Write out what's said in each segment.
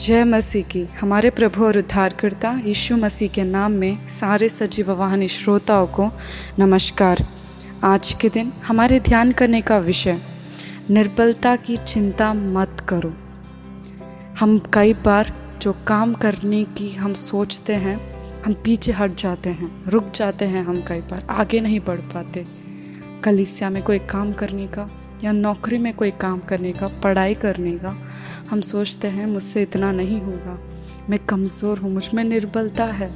जय मसीह की। हमारे प्रभु और उद्धारकर्ता यीशु मसीह के नाम में सारे सजीव वाहनी श्रोताओं को नमस्कार। आज के दिन हमारे ध्यान करने का विषय, निर्बलता की चिंता मत करो। हम कई बार जो काम करने की हम सोचते हैं, हम पीछे हट जाते हैं, रुक जाते हैं हम कई बार, आगे नहीं बढ़ पाते। कलिसिया में कोई काम करने का या नौकरी में कोई काम करने का, पढ़ाई करने का, हम सोचते हैं मुझसे इतना नहीं होगा। मैं कमज़ोर हूँ, मुझमें निर्बलता है।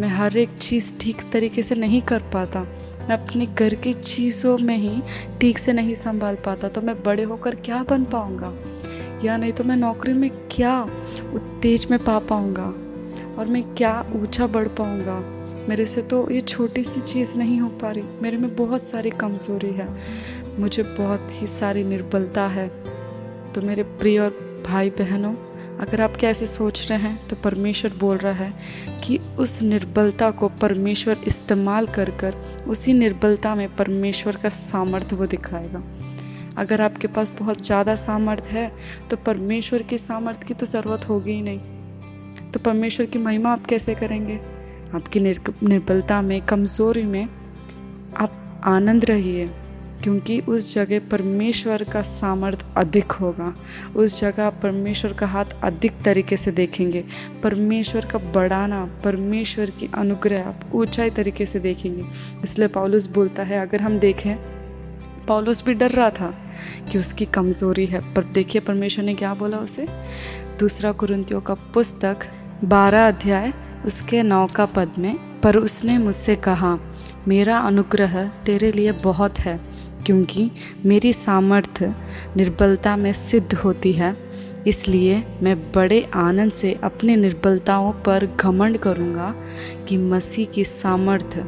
मैं हर एक चीज़ ठीक तरीके से नहीं कर पाता। मैं अपने घर की चीज़ों में ही ठीक से नहीं संभाल पाता तो मैं बड़े होकर क्या बन पाऊँगा? या नहीं तो मैं नौकरी में क्या उत्तेज में पा पाऊँगा? और मैं क्या ऊँचा बढ़ पाऊँगा? मेरे से तो ये छोटी सी चीज़ नहीं हो पा रही। मेरे में बहुत सारी कमज़ोरी है। मुझे बहुत ही सारी निर्बलता है। तो मेरे प्रिय और भाई बहनों, अगर आप कैसे सोच रहे हैं तो परमेश्वर बोल रहा है कि उस निर्बलता को परमेश्वर इस्तेमाल कर कर उसी निर्बलता में परमेश्वर का सामर्थ्य वो दिखाएगा। अगर आपके पास बहुत ज़्यादा सामर्थ्य है तो परमेश्वर के सामर्थ्य की तो ज़रूरत होगी ही नहीं। तो परमेश्वर की महिमा आप कैसे करेंगे? आपकी निर्बलता में, कमज़ोरी में आप आनंद रहिए। क्योंकि उस जगह परमेश्वर का सामर्थ्य अधिक होगा। उस जगह परमेश्वर का हाथ अधिक तरीके से देखेंगे। परमेश्वर का बढ़ाना, परमेश्वर की अनुग्रह आप ऊंचाई तरीके से देखेंगे। इसलिए पौलुस बोलता है, अगर हम देखें, पौलुस भी डर रहा था कि उसकी कमज़ोरी है, पर देखिए परमेश्वर ने क्या बोला उसे? दूसरा कुरंतियों का पुस्तक, बारह अध्याय, उसके नौ का पद में, पर उसने मुझसे कहा, मेरा अनुग्रह तेरे लिए बहुत है। क्योंकि मेरी सामर्थ्य निर्बलता में सिद्ध होती है। इसलिए मैं बड़े आनंद से अपनी निर्बलताओं पर घमंड करूँगा कि मसीह की सामर्थ्य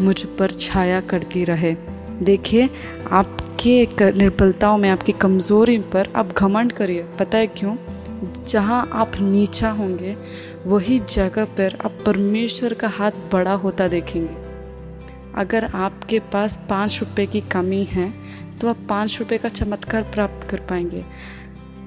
मुझ पर छाया करती रहे। देखिए, आपके निर्बलताओं में, आपकी कमज़ोरी पर आप घमंड करिए। पता है क्यों? जहाँ आप नीचा होंगे, वही जगह पर आप परमेश्वर का हाथ बड़ा होता देखेंगे। अगर आपके पास पाँच रुपये की कमी है तो आप पाँच रुपये का चमत्कार प्राप्त कर पाएँगे।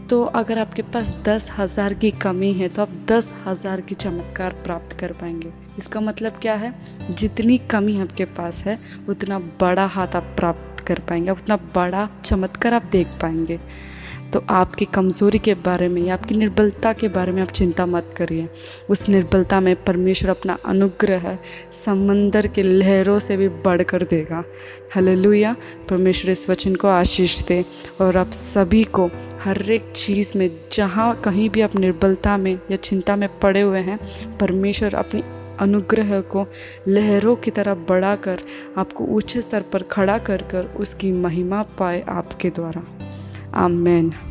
तो अगर आपके पास दस हज़ार की कमी है तो आप दस हज़ार की चमत्कार प्राप्त कर पाएँगे। इसका मतलब क्या है? जितनी कमी आपके पास है, उतना बड़ा हाथ आप प्राप्त कर पाएँगे, उतना बड़ा चमत्कार आप देख पाएँगे। तो आपकी कमज़ोरी के बारे में या आपकी निर्बलता के बारे में आप चिंता मत करिए। उस निर्बलता में परमेश्वर अपना अनुग्रह समंदर के लहरों से भी बढ़कर देगा। हल्लुया। परमेश्वर इस वचन को आशीष दे और आप सभी को हर एक चीज़ में, जहाँ कहीं भी आप निर्बलता में या चिंता में पड़े हुए हैं, परमेश्वर अपनी अनुग्रह को लहरों की तरह बढ़ाकर, आपको ऊँचे स्तर पर खड़ा कर कर उसकी महिमा पाए आपके द्वारा। Amen.